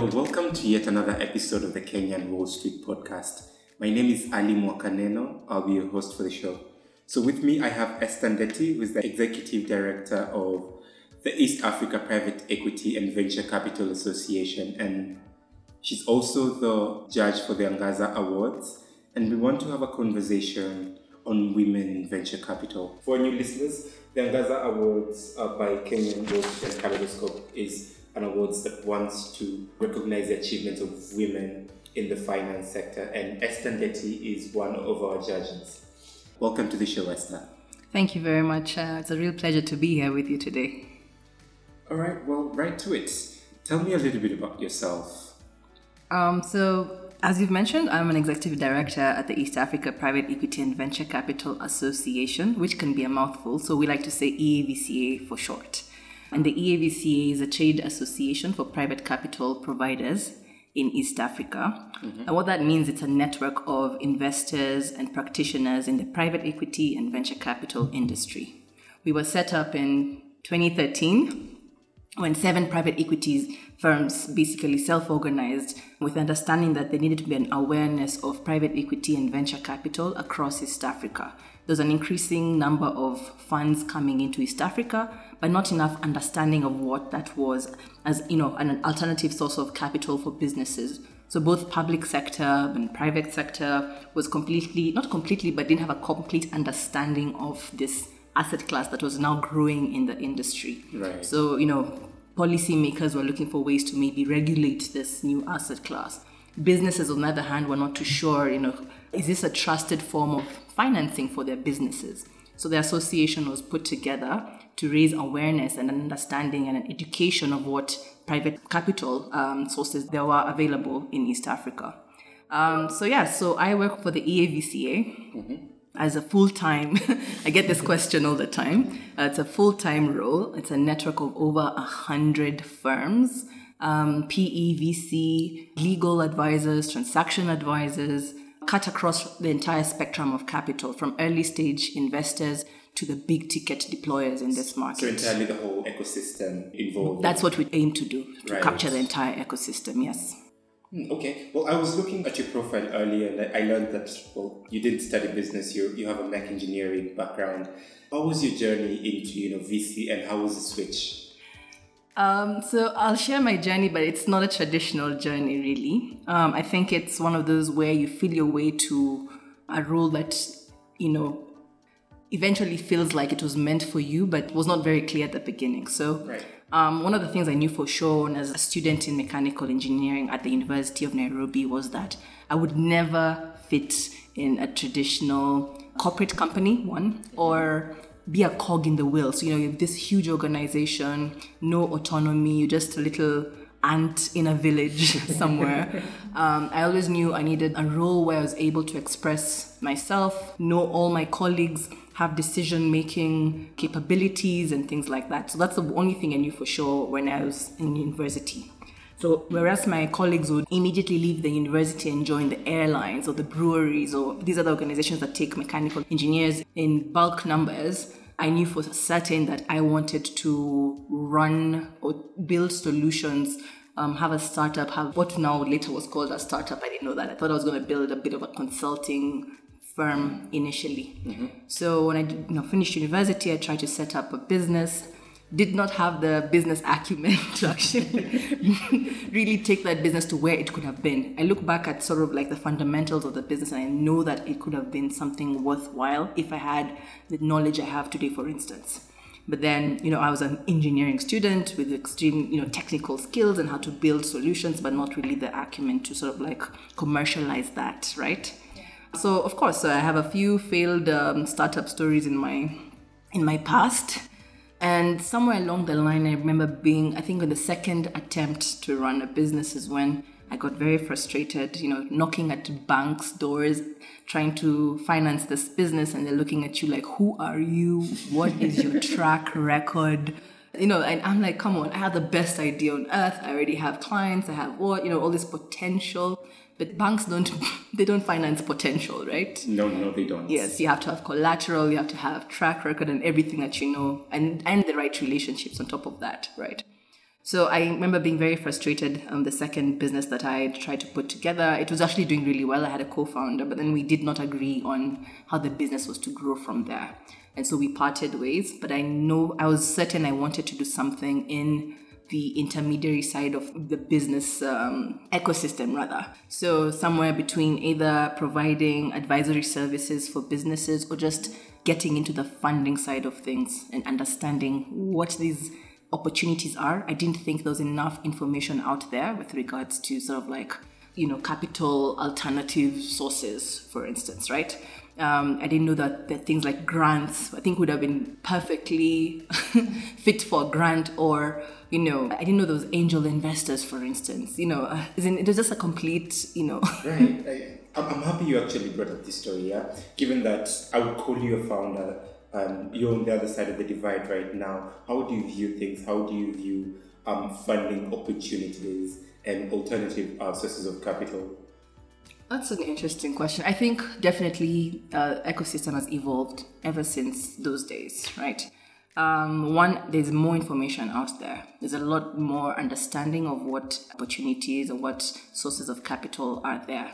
Welcome to yet another episode of the Kenyan Wall Street podcast. My name is Ali Mwakaneno. I'll be your host for the show. So, with me, I have Esther Ndeti, who is the Executive Director of the East Africa Private Equity and Venture Capital Association, and she's also the judge for the Angaza Awards. And we want to have a conversation on women venture capital. For new listeners, the Angaza Awards by Kenyan Wall Street Kaleidoscope is an awards that wants to recognize the achievements of women in the finance sector, and Esther Ndeti is one of our judges. Welcome to the show, Esther. Thank you very much. Uh, it's a real pleasure to be here with you today. All right, well, right to it. Tell me a little bit about yourself. Um, so, as you've mentioned, I'm an executive director at the East Africa Private Equity and Venture Capital Association, which can be a mouthful, so we like to say EAVCA for short. And the EAVCA is a trade association for private capital providers in East Africa. Mm-hmm. And what that means, it's a network of investors and practitioners in the private equity and venture capital industry. We were set up in 2013 when seven private equity firms basically self-organized with understanding that there needed to be an awareness of private equity and venture capital across East Africa. There's an increasing number of funds coming into East Africa, but not enough understanding of what that was as you know an alternative source of capital for businesses. So both public sector and private sector was completely not completely, but didn't have a complete understanding of this asset class that was now growing in the industry. Right. So you know policymakers were looking for ways to maybe regulate this new asset class. Businesses, on the other hand, were not too sure, you know, is this a trusted form of financing for their businesses? So the association was put together to raise awareness and an understanding and an education of what private capital um, sources there were available in East Africa. Um, so yeah, so I work for the EAVCA. Mm-hmm as a full time, I get this question all the time. Uh, it's a full time role. It's a network of over a hundred firms, um, PE, VC, legal advisors, transaction advisors, cut across the entire spectrum of capital from early stage investors to the big ticket deployers in this market. So entirely the whole ecosystem involved. That's what we aim to do, to right. capture the entire ecosystem, yes. Hmm, okay. Well, I was looking at your profile earlier and I learned that, well, you didn't study business, you, you have a mech engineering background. How was your journey into, you know, VC and how was the switch? Um, so I'll share my journey, but it's not a traditional journey, really. Um, I think it's one of those where you feel your way to a role that, you know, eventually feels like it was meant for you, but was not very clear at the beginning. So right. Um, one of the things I knew for sure as a student in mechanical engineering at the University of Nairobi was that I would never fit in a traditional corporate company, one, or be a cog in the wheel. So, you know, you have this huge organization, no autonomy, you're just a little ant in a village somewhere. um, I always knew I needed a role where I was able to express myself, know all my colleagues, have decision making capabilities and things like that. So that's the only thing I knew for sure when I was in university. So whereas my colleagues would immediately leave the university and join the airlines or the breweries or these other organizations that take mechanical engineers in bulk numbers, I knew for certain that I wanted to run or build solutions um, have a startup, have what now later was called a startup. I didn't know that. I thought I was going to build a bit of a consulting firm initially. Mm-hmm. So when I you know, finished university, I tried to set up a business. Did not have the business acumen to actually really take that business to where it could have been. I look back at sort of like the fundamentals of the business and I know that it could have been something worthwhile if I had the knowledge I have today, for instance. But then, you know, I was an engineering student with extreme, you know, technical skills and how to build solutions, but not really the acumen to sort of like commercialize that, right? So of course, I have a few failed um, startup stories in my in my past, and somewhere along the line, I remember being, I think, on the second attempt to run a business is when I got very frustrated. You know, knocking at banks' doors, trying to finance this business, and they're looking at you like, "Who are you? What is your track record?" You know, and I'm like, come on, I have the best idea on earth. I already have clients. I have what, you know, all this potential. But banks don't they don't finance potential, right? No, no, they don't. Yes, you have to have collateral, you have to have track record and everything that you know, and and the right relationships on top of that, right? So I remember being very frustrated. on the second business that I tried to put together, it was actually doing really well. I had a co-founder, but then we did not agree on how the business was to grow from there, and so we parted ways. But I know I was certain I wanted to do something in the intermediary side of the business um, ecosystem, rather. So somewhere between either providing advisory services for businesses or just getting into the funding side of things and understanding what these opportunities are. I didn't think there was enough information out there with regards to sort of like, you know, capital alternative sources, for instance, right? Um, I didn't know that, things like grants, I think would have been perfectly fit for a grant or, you know, I didn't know those angel investors, for instance, you know, uh, it was just a complete, you know. right. I, I'm happy you actually brought up this story, yeah? Given that I would call you a founder, um, you're on the other side of the divide right now. How do you view things? How do you view um, funding opportunities and alternative uh, sources of capital? That's an interesting question. I think definitely uh, ecosystem has evolved ever since those days, right? Um, one, there's more information out there. There's a lot more understanding of what opportunities and what sources of capital are there.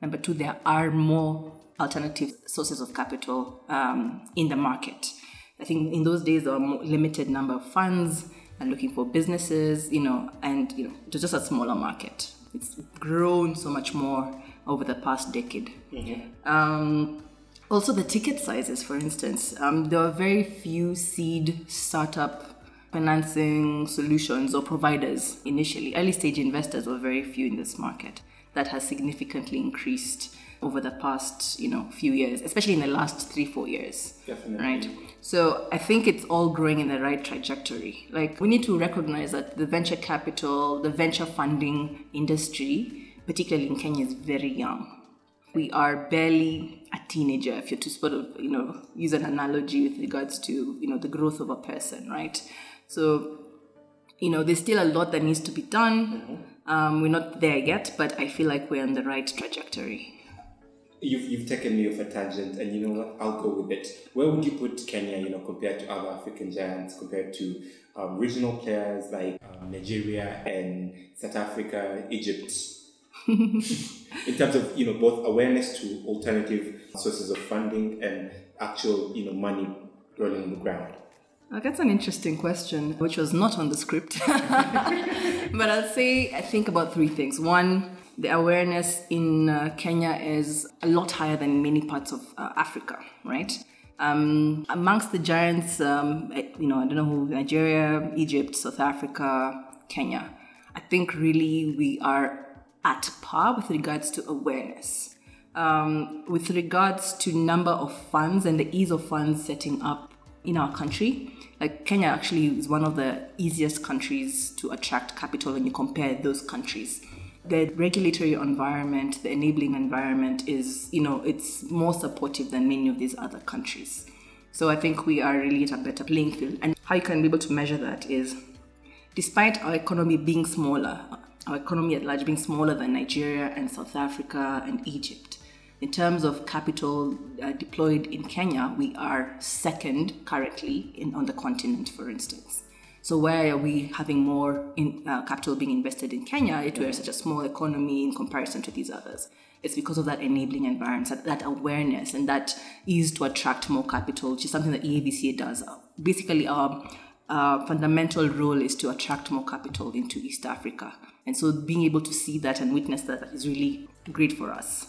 Number two, there are more alternative sources of capital um, in the market. I think in those days there were more limited number of funds and looking for businesses, you know, and you know, it was just a smaller market. It's grown so much more over the past decade. Mm-hmm. Um, also, the ticket sizes, for instance, um, there are very few seed startup financing solutions or providers initially. Early stage investors were very few in this market. That has significantly increased over the past you know few years especially in the last three four years Definitely. right? So i think it's all growing in the right trajectory. Like we need to recognize that the venture capital the venture funding industry particularly in kenya is very young. We are barely a teenager if you're to sort of you know use an analogy with regards to you know the growth of a person right? So you know there's still a lot that needs to be done. Mm-hmm. um, we're not there yet but i feel like we're on the right trajectory You've, you've taken me off a tangent, and you know what? I'll go with it. Where would you put Kenya, you know, compared to other African giants, compared to um, regional players like um, Nigeria and South Africa, Egypt? in terms of you know both awareness to alternative sources of funding and actual you know money rolling on the ground. Uh, that's an interesting question, which was not on the script. but I'll say I think about three things. One, the awareness in uh, Kenya is a lot higher than many parts of uh, Africa, right? Um, amongst the giants, um, eh, you know, I don't know who, Nigeria, Egypt, South Africa, Kenya, I think really we are at par with regards to awareness. Um, with regards to number of funds and the ease of funds setting up in our country, like Kenya actually is one of the easiest countries to attract capital when you compare those countries the regulatory environment, the enabling environment is, you know, it's more supportive than many of these other countries. So I think we are really at a better playing field. And how you can be able to measure that is despite our economy being smaller, our economy at large being smaller than Nigeria and South Africa and Egypt, in terms of capital uh, deployed in Kenya, we are second currently in, on the continent, for instance. So why are we having more in, uh, capital being invested in Kenya, yet we're such a small economy in comparison to these others? It's because of that enabling environment, that, that awareness, and that ease to attract more capital, which is something that EAVCA does. Basically, our uh, fundamental role is to attract more capital into East Africa. And so being able to see that and witness that is really great for us.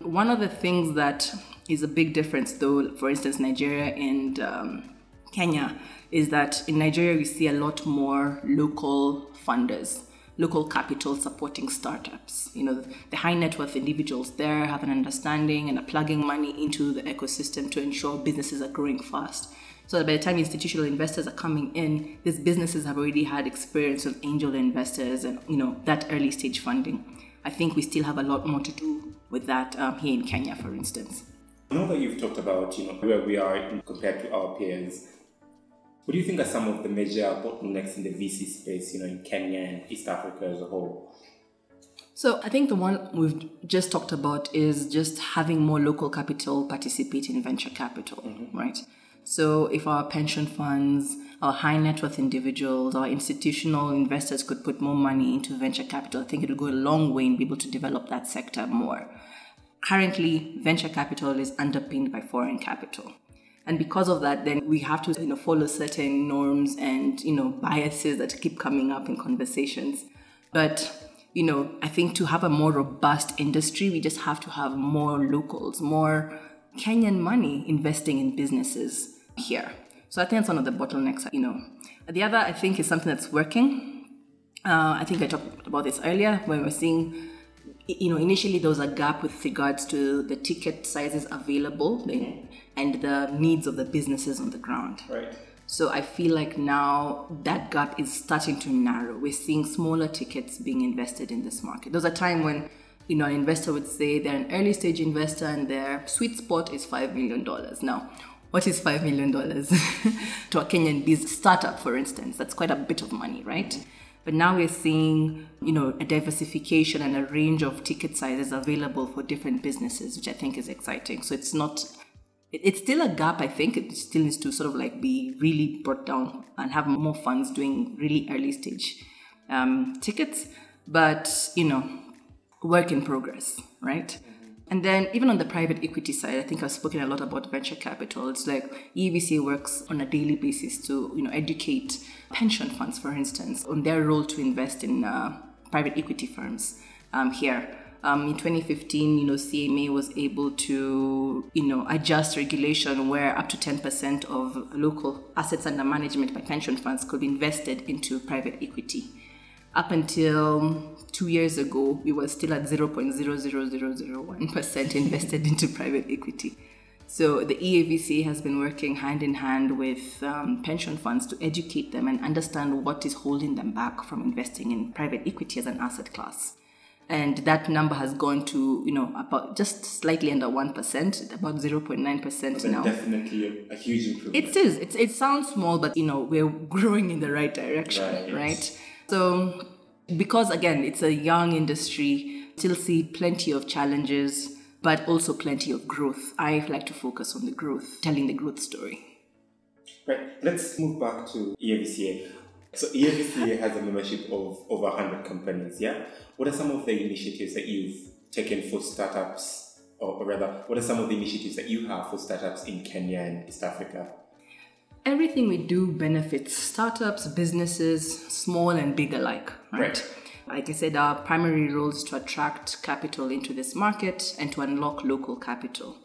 One of the things that is a big difference, though, for instance, Nigeria and um, Kenya, is that in Nigeria we see a lot more local funders, local capital supporting startups. You know, the high net worth individuals there have an understanding and are plugging money into the ecosystem to ensure businesses are growing fast. So that by the time institutional investors are coming in, these businesses have already had experience with angel investors and you know that early stage funding. I think we still have a lot more to do with that um, here in Kenya, for instance. I know that you've talked about you know where we are compared to our peers what do you think are some of the major bottlenecks in the VC space, you know, in Kenya and East Africa as a whole? So I think the one we've just talked about is just having more local capital participate in venture capital, mm-hmm. right? So if our pension funds, our high net worth individuals, our institutional investors could put more money into venture capital, I think it would go a long way in being able to develop that sector more. Currently, venture capital is underpinned by foreign capital. And because of that, then we have to you know, follow certain norms and you know biases that keep coming up in conversations. But you know, I think to have a more robust industry, we just have to have more locals, more Kenyan money investing in businesses here. So I think that's one of the bottlenecks, you know. The other, I think, is something that's working. Uh, I think I talked about this earlier when we're seeing, you know, initially there was a gap with regards to the ticket sizes available mm-hmm. and the needs of the businesses on the ground. Right. So I feel like now that gap is starting to narrow. We're seeing smaller tickets being invested in this market. There was a time when you know an investor would say they're an early stage investor and their sweet spot is five million dollars. Now, what is five million dollars to a Kenyan business startup, for instance? That's quite a bit of money, right? Mm-hmm. But now we're seeing, you know, a diversification and a range of ticket sizes available for different businesses, which I think is exciting. So it's not it's still a gap i think. It still needs to sort of like be really brought down and have more funds doing really early stage um, tickets. But you know work in progress right and then even on the private equity side i think i've spoken a lot about venture capital it's like EAVCA works on a daily basis to you know educate pension funds for instance on their role to invest in uh, private equity firms um, here um, in 2015, you know, CMA was able to, you know, adjust regulation where up to 10% of local assets under management by pension funds could be invested into private equity. Up until two years ago, we were still at 0.00001% invested into private equity. So the EAVC has been working hand in hand with um, pension funds to educate them and understand what is holding them back from investing in private equity as an asset class and that number has gone to you know about just slightly under one percent, about zero point nine percent now. Definitely a, a, huge improvement. It is. It's, it sounds small, but you know we're growing in the right direction, right? right? Yes. So because again it's a young industry, still see plenty of challenges, but also plenty of growth. I like to focus on the growth, telling the growth story. Right. Let's move back to EAVCA. So EAVCA has a membership of over 100 companies, yeah? What are some of the initiatives that you've taken for startups, or, rather, what are some of the initiatives that you have for startups in Kenya and East Africa? Everything we do benefits startups, businesses, small and big alike, right? right. Like I said, our primary role is to attract capital into this market and to unlock local capital.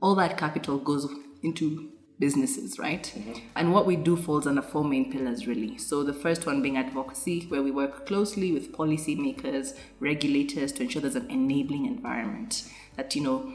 All that capital goes into businesses, right? Mm-hmm. And what we do falls under four main pillars, really. So the first one being advocacy, where we work closely with policymakers, regulators to ensure there's an enabling environment that, you know,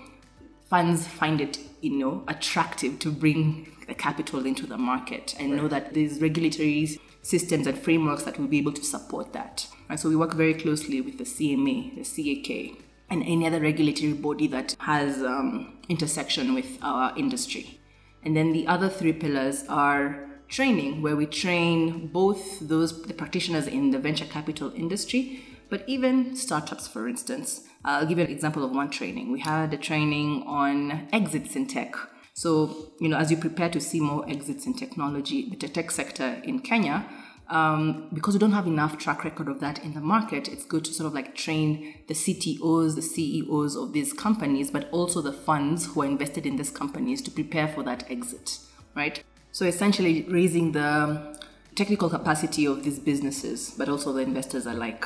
funds find it, you know, attractive to bring the capital into the market and right. know that there's regulatory systems and frameworks that will be able to support that. And so we work very closely with the CMA, the CAK, and any other regulatory body that has um, intersection with our industry. And then the other three pillars are training, where we train both those the practitioners in the venture capital industry, but even startups, for instance. I'll give you an example of one training. We had a training on exits in tech. So, you know, as you prepare to see more exits in technology, the tech sector in Kenya, um, because we don't have enough track record of that in the market, it's good to sort of like train the CTOs, the CEOs of these companies, but also the funds who are invested in these companies to prepare for that exit, right? So essentially raising the technical capacity of these businesses, but also the investors alike.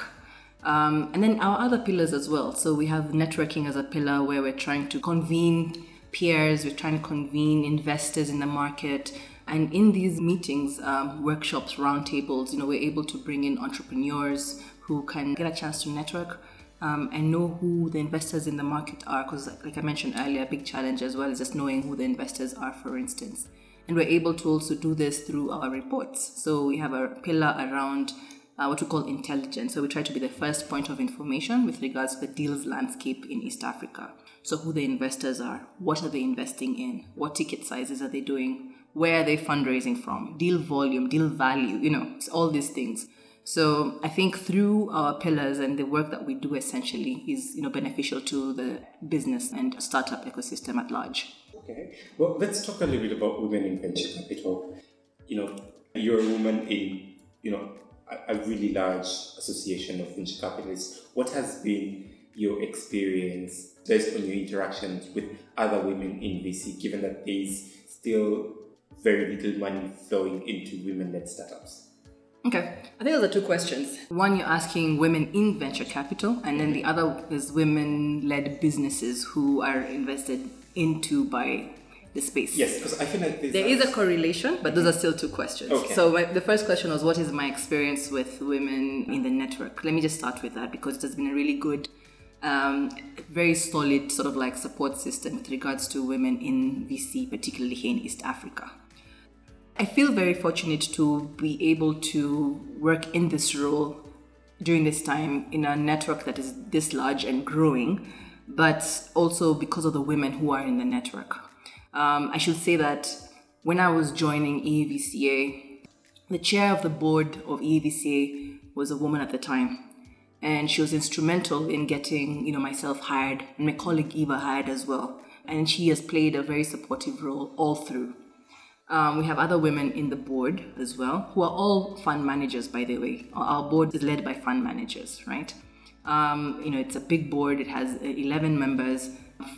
Um, and then our other pillars as well. So we have networking as a pillar where we're trying to convene peers, we're trying to convene investors in the market, and in these meetings, um, workshops, roundtables, you know, we're able to bring in entrepreneurs who can get a chance to network um, and know who the investors in the market are. Because, like I mentioned earlier, a big challenge as well is just knowing who the investors are, for instance. And we're able to also do this through our reports. So we have a pillar around uh, what we call intelligence. So we try to be the first point of information with regards to the deals landscape in East Africa. So who the investors are, what are they investing in, what ticket sizes are they doing, where are they fundraising from, deal volume, deal value, you know, all these things. So I think through our pillars and the work that we do essentially is you know beneficial to the business and startup ecosystem at large. Okay. Well, let's talk a little bit about women in venture capital. You know, you're a woman in, you know, a, really large association of venture capitalists. What has been your experience based on your interactions with other women in VC, given that there's still very little money flowing into women-led startups? Okay, I think those are two questions. One, you're asking women in venture capital, and then the other is women led businesses who are invested into by the space. Yes, because I feel like there is a correlation, but those are still two questions. Okay. So my, the first question was, what is my experience with women in the network? Let me just start with that because it has been a really good, um, very solid sort of like support system with regards to women in VC, particularly here in East Africa. I feel very fortunate to be able to work in this role during this time in a network that is this large and growing, but also because of the women who are in the network. Um, I should say that when I was joining EAVCA, the chair of the board of EAVCA was a woman at the time. And she was instrumental in getting, you know, myself hired and my colleague Eva hired as well. And she has played a very supportive role all through. Um, we have other women in the board as well, who are all fund managers, by the way. Our board is led by fund managers, right? Um, you know, it's a big board. It has 11 members,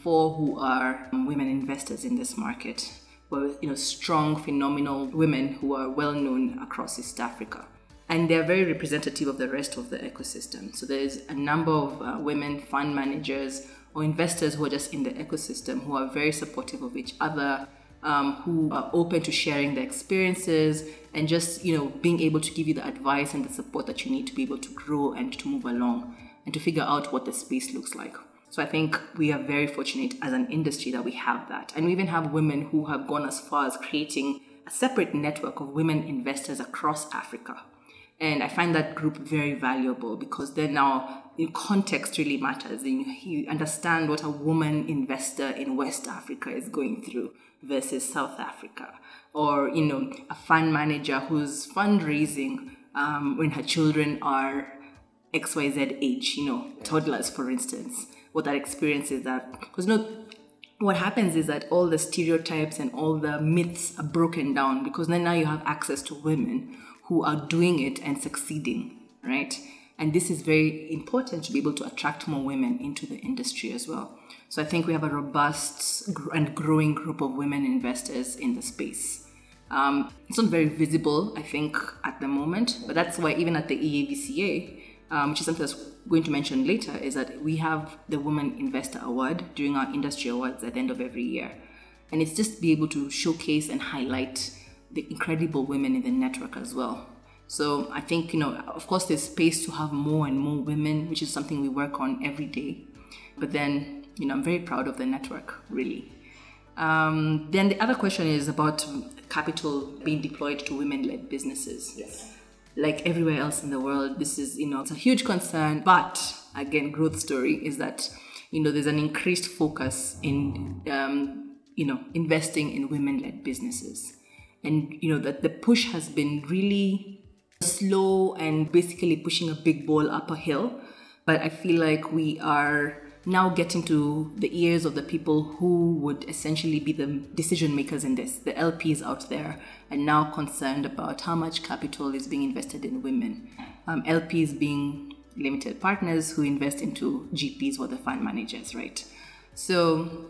four who are um, women investors in this market. Well, you know, strong, phenomenal women who are well known across East Africa. And they're very representative of the rest of the ecosystem. So there's a number of uh, women fund managers or investors who are just in the ecosystem who are very supportive of each other, um, who are open to sharing their experiences and just you know being able to give you the advice and the support that you need to be able to grow and to move along and to figure out what the space looks like so i think we are very fortunate as an industry that we have that and we even have women who have gone as far as creating a separate network of women investors across africa and I find that group very valuable because then now context really matters. And you understand what a woman investor in West Africa is going through versus South Africa, or you know, a fund manager who's fundraising um, when her children are XYZ age, you know, toddlers, for instance. What that experience is that, because know, what happens is that all the stereotypes and all the myths are broken down because then now you have access to women who are doing it and succeeding, right? And this is very important to be able to attract more women into the industry as well. So I think we have a robust and growing group of women investors in the space. Um, it's not very visible, I think, at the moment, but that's why even at the EAVCA, um, which is something that's going to mention later, is that we have the Women Investor Award during our industry awards at the end of every year. And it's just to be able to showcase and highlight the incredible women in the network as well. So I think, you know, of course, there's space to have more and more women, which is something we work on every day. But then you know, I'm very proud of the network, really. Um, then the other question is about capital being deployed to women-led businesses. Yes. Like everywhere else in the world, this is, you know, it's a huge concern. But again, growth story is that, you know, there's an increased focus in, um, you know, investing in women-led businesses, and you know that the push has been really slow and basically pushing a big ball up a hill. But I feel like we are now getting to the ears of the people who would essentially be the decision makers in this, the LPs out there, are now concerned about how much capital is being invested in women. Um, LPs being limited partners who invest into GPs or the fund managers, right? So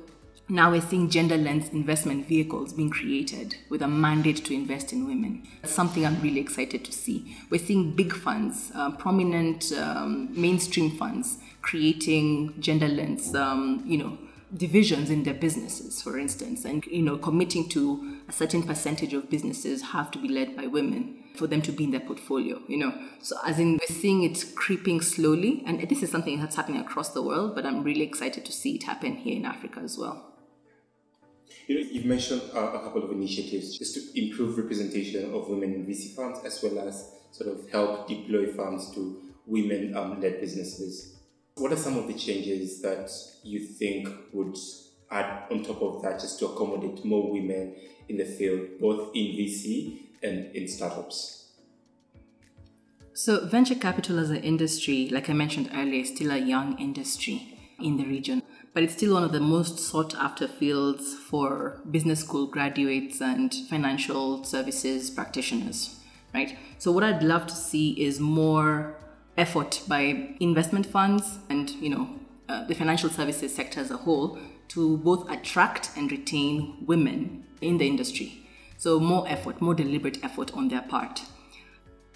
now we're seeing gender lens investment vehicles being created with a mandate to invest in women. That's something I'm really excited to see. We're seeing big funds, uh, prominent um, mainstream funds, creating gender lens, um, you know, divisions in their businesses, for instance, and you know, committing to a certain percentage of businesses have to be led by women for them to be in their portfolio, you know. So as in we're seeing it creeping slowly, and this is something that's happening across the world, but I'm really excited to see it happen here in Africa as well. You know, you've mentioned uh, a couple of initiatives just to improve representation of women in VC funds as well as sort of help deploy funds to women um, businesses. What are some of the changes that you think would add on top of that just to accommodate more women in the field, both in VC and in startups? So, venture capital as an industry, like I mentioned earlier, is still a young industry. in the region. But it's still one of the most sought after fields for business school graduates and financial services practitioners, right? So what I'd love to see is more effort by investment funds and, you know, uh, the financial services sector as a whole to both attract and retain women in the industry. So, more effort, more deliberate effort on their part.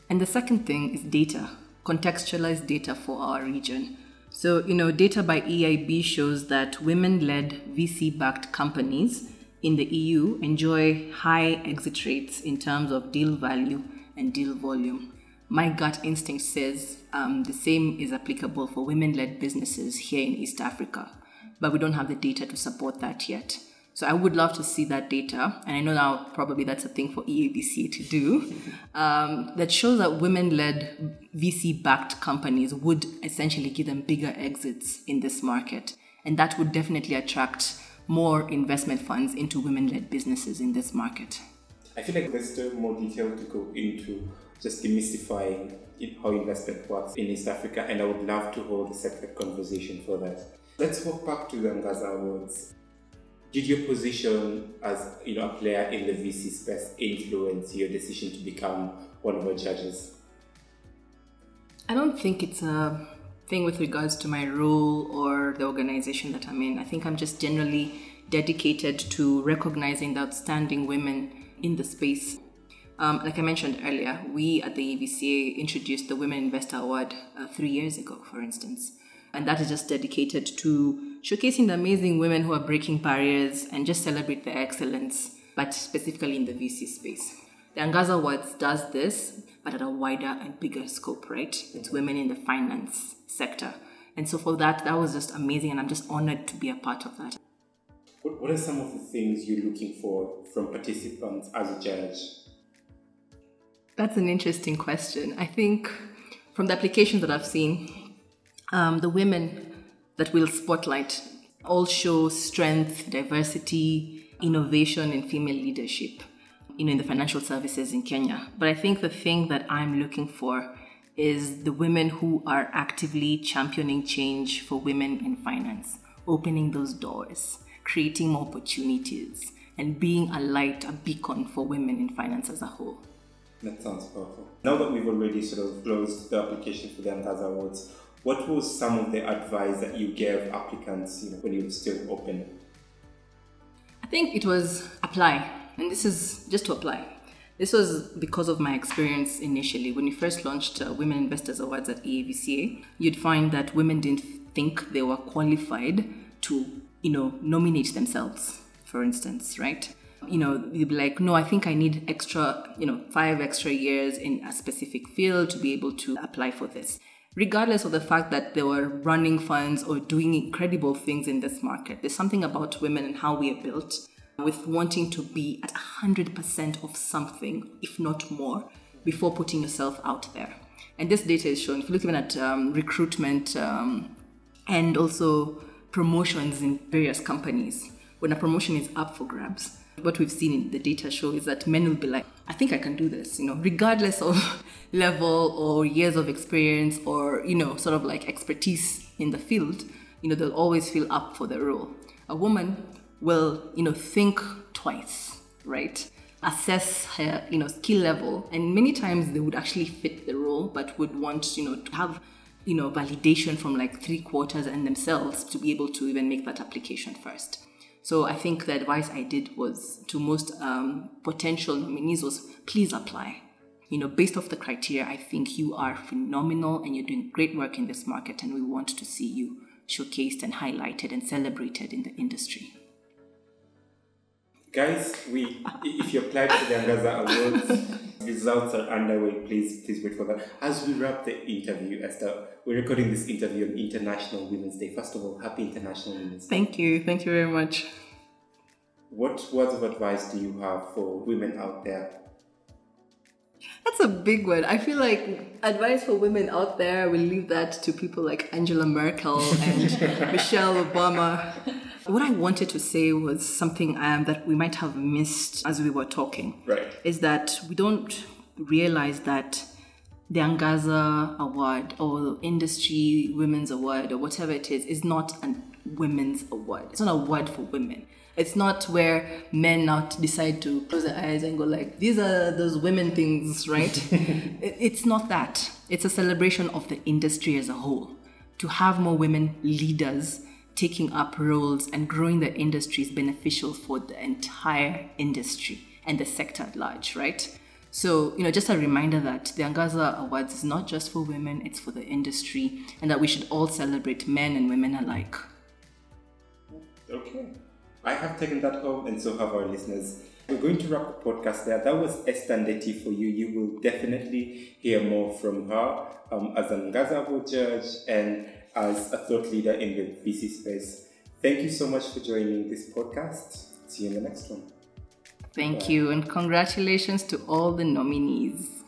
And the second thing is data, contextualized data for our region. So, you know, data by EIB shows that women led VC backed companies in the EU enjoy high exit rates in terms of deal value and deal volume. My gut instinct says um, the same is applicable for women led businesses here in East Africa, but we don't have the data to support that yet. So I would love to see that data, and I know now probably that's a thing for EAVCA to do, um, that shows that women-led VC-backed companies would essentially give them bigger exits in this market, and that would definitely attract more investment funds into women-led businesses in this market. I feel like there's still more detail to go into just demystifying how investment works in East Africa, and I would love to hold a separate conversation for that. Let's walk back to the Angaza Awards. Did your position as you know a player in the VC space influence your decision to become one of our judges? I don't think it's a thing with regards to my role or the organization that I'm in. I think I'm just generally dedicated to recognizing the outstanding women in the space. Um, like I mentioned earlier, we at the EAVCA introduced the Women Investor Award uh, three years ago, for instance. And that is just dedicated to showcasing the amazing women who are breaking barriers and just celebrate their excellence, but specifically in the VC space. The Angaza Awards does this, but at a wider and bigger scope, right? It's women in the finance sector. And so for that, that was just amazing, and I'm just honored to be a part of that. What are some of the things you're looking for from participants as a judge? That's an interesting question. I think from the applications that I've seen, um, the women that we'll spotlight all show strength, diversity, innovation, and female leadership, you know, in the financial services in Kenya. But I think the thing that I'm looking for is the women who are actively championing change for women in finance, opening those doors, creating more opportunities, and being a light, a beacon for women in finance as a whole. That sounds powerful. Now that we've already sort of closed the application for the Angaza Awards, what was some of the advice that you gave applicants you know, when you were still open? I think it was apply, and this is just to apply. This was because of my experience initially. When you first launched uh, Women Investors Awards at EAVCA, you'd find that women didn't think they were qualified to, you know, nominate themselves, for instance, right? You know, you'd be like, no, I think I need extra, you know, five extra years in a specific field to be able to apply for this regardless of the fact that they were running funds or doing incredible things in this market. There's something about women and how we are built with wanting to be at 100% of something, if not more, before putting yourself out there. And this data is shown. if you look even at um, recruitment um, and also promotions in various companies, when a promotion is up for grabs, what we've seen in the data show is that men will be like, I think I can do this, you know, regardless of level or years of experience or, you know, sort of like expertise in the field, you know, they'll always feel up for the role. A woman will, you know, think twice, right? Assess her, you know, skill level. And many times they would actually fit the role, but would want, you know, to have, you know, validation from like three quarters and themselves to be able to even make that application first. So I think the advice I did was to most um, potential nominees was please apply. You know, based off the criteria, I think you are phenomenal and you're doing great work in this market, and we want to see you showcased and highlighted and celebrated in the industry. Guys, we if you applied for the Angaza Awards, results are underway. Please, please wait for that. As we wrap the interview, Esther, we're recording this interview on International Women's Day. First of all, happy International Women's Day. Thank you. Thank you very much. What words of advice do you have for women out there? That's a big one. I feel like advice for women out there, we leave that to people like Angela Merkel and Michelle Obama. What I wanted to say was something um, that we might have missed as we were talking. Right. Is that we don't realize that the Angaza Award or Industry Women's Award or whatever it is is not a women's award. It's not a award for women. It's not where men not decide to close their eyes and go like, these are those women things, right? it's not that. It's a celebration of the industry as a whole. To have more women leaders taking up roles and growing the industry is beneficial for the entire industry and the sector at large, right? So, you know, just a reminder that the Angaza Awards is not just for women, it's for the industry, and that we should all celebrate men and women alike. Okay. I have taken that home, and so have our listeners. We're going to wrap the podcast there. That was Esther Ndeti for you. You will definitely hear more from her um, as an Angaza judge and as a thought leader in the VC space. Thank you so much for joining this podcast. See you in the next one. Thank Bye. you, and congratulations to all the nominees.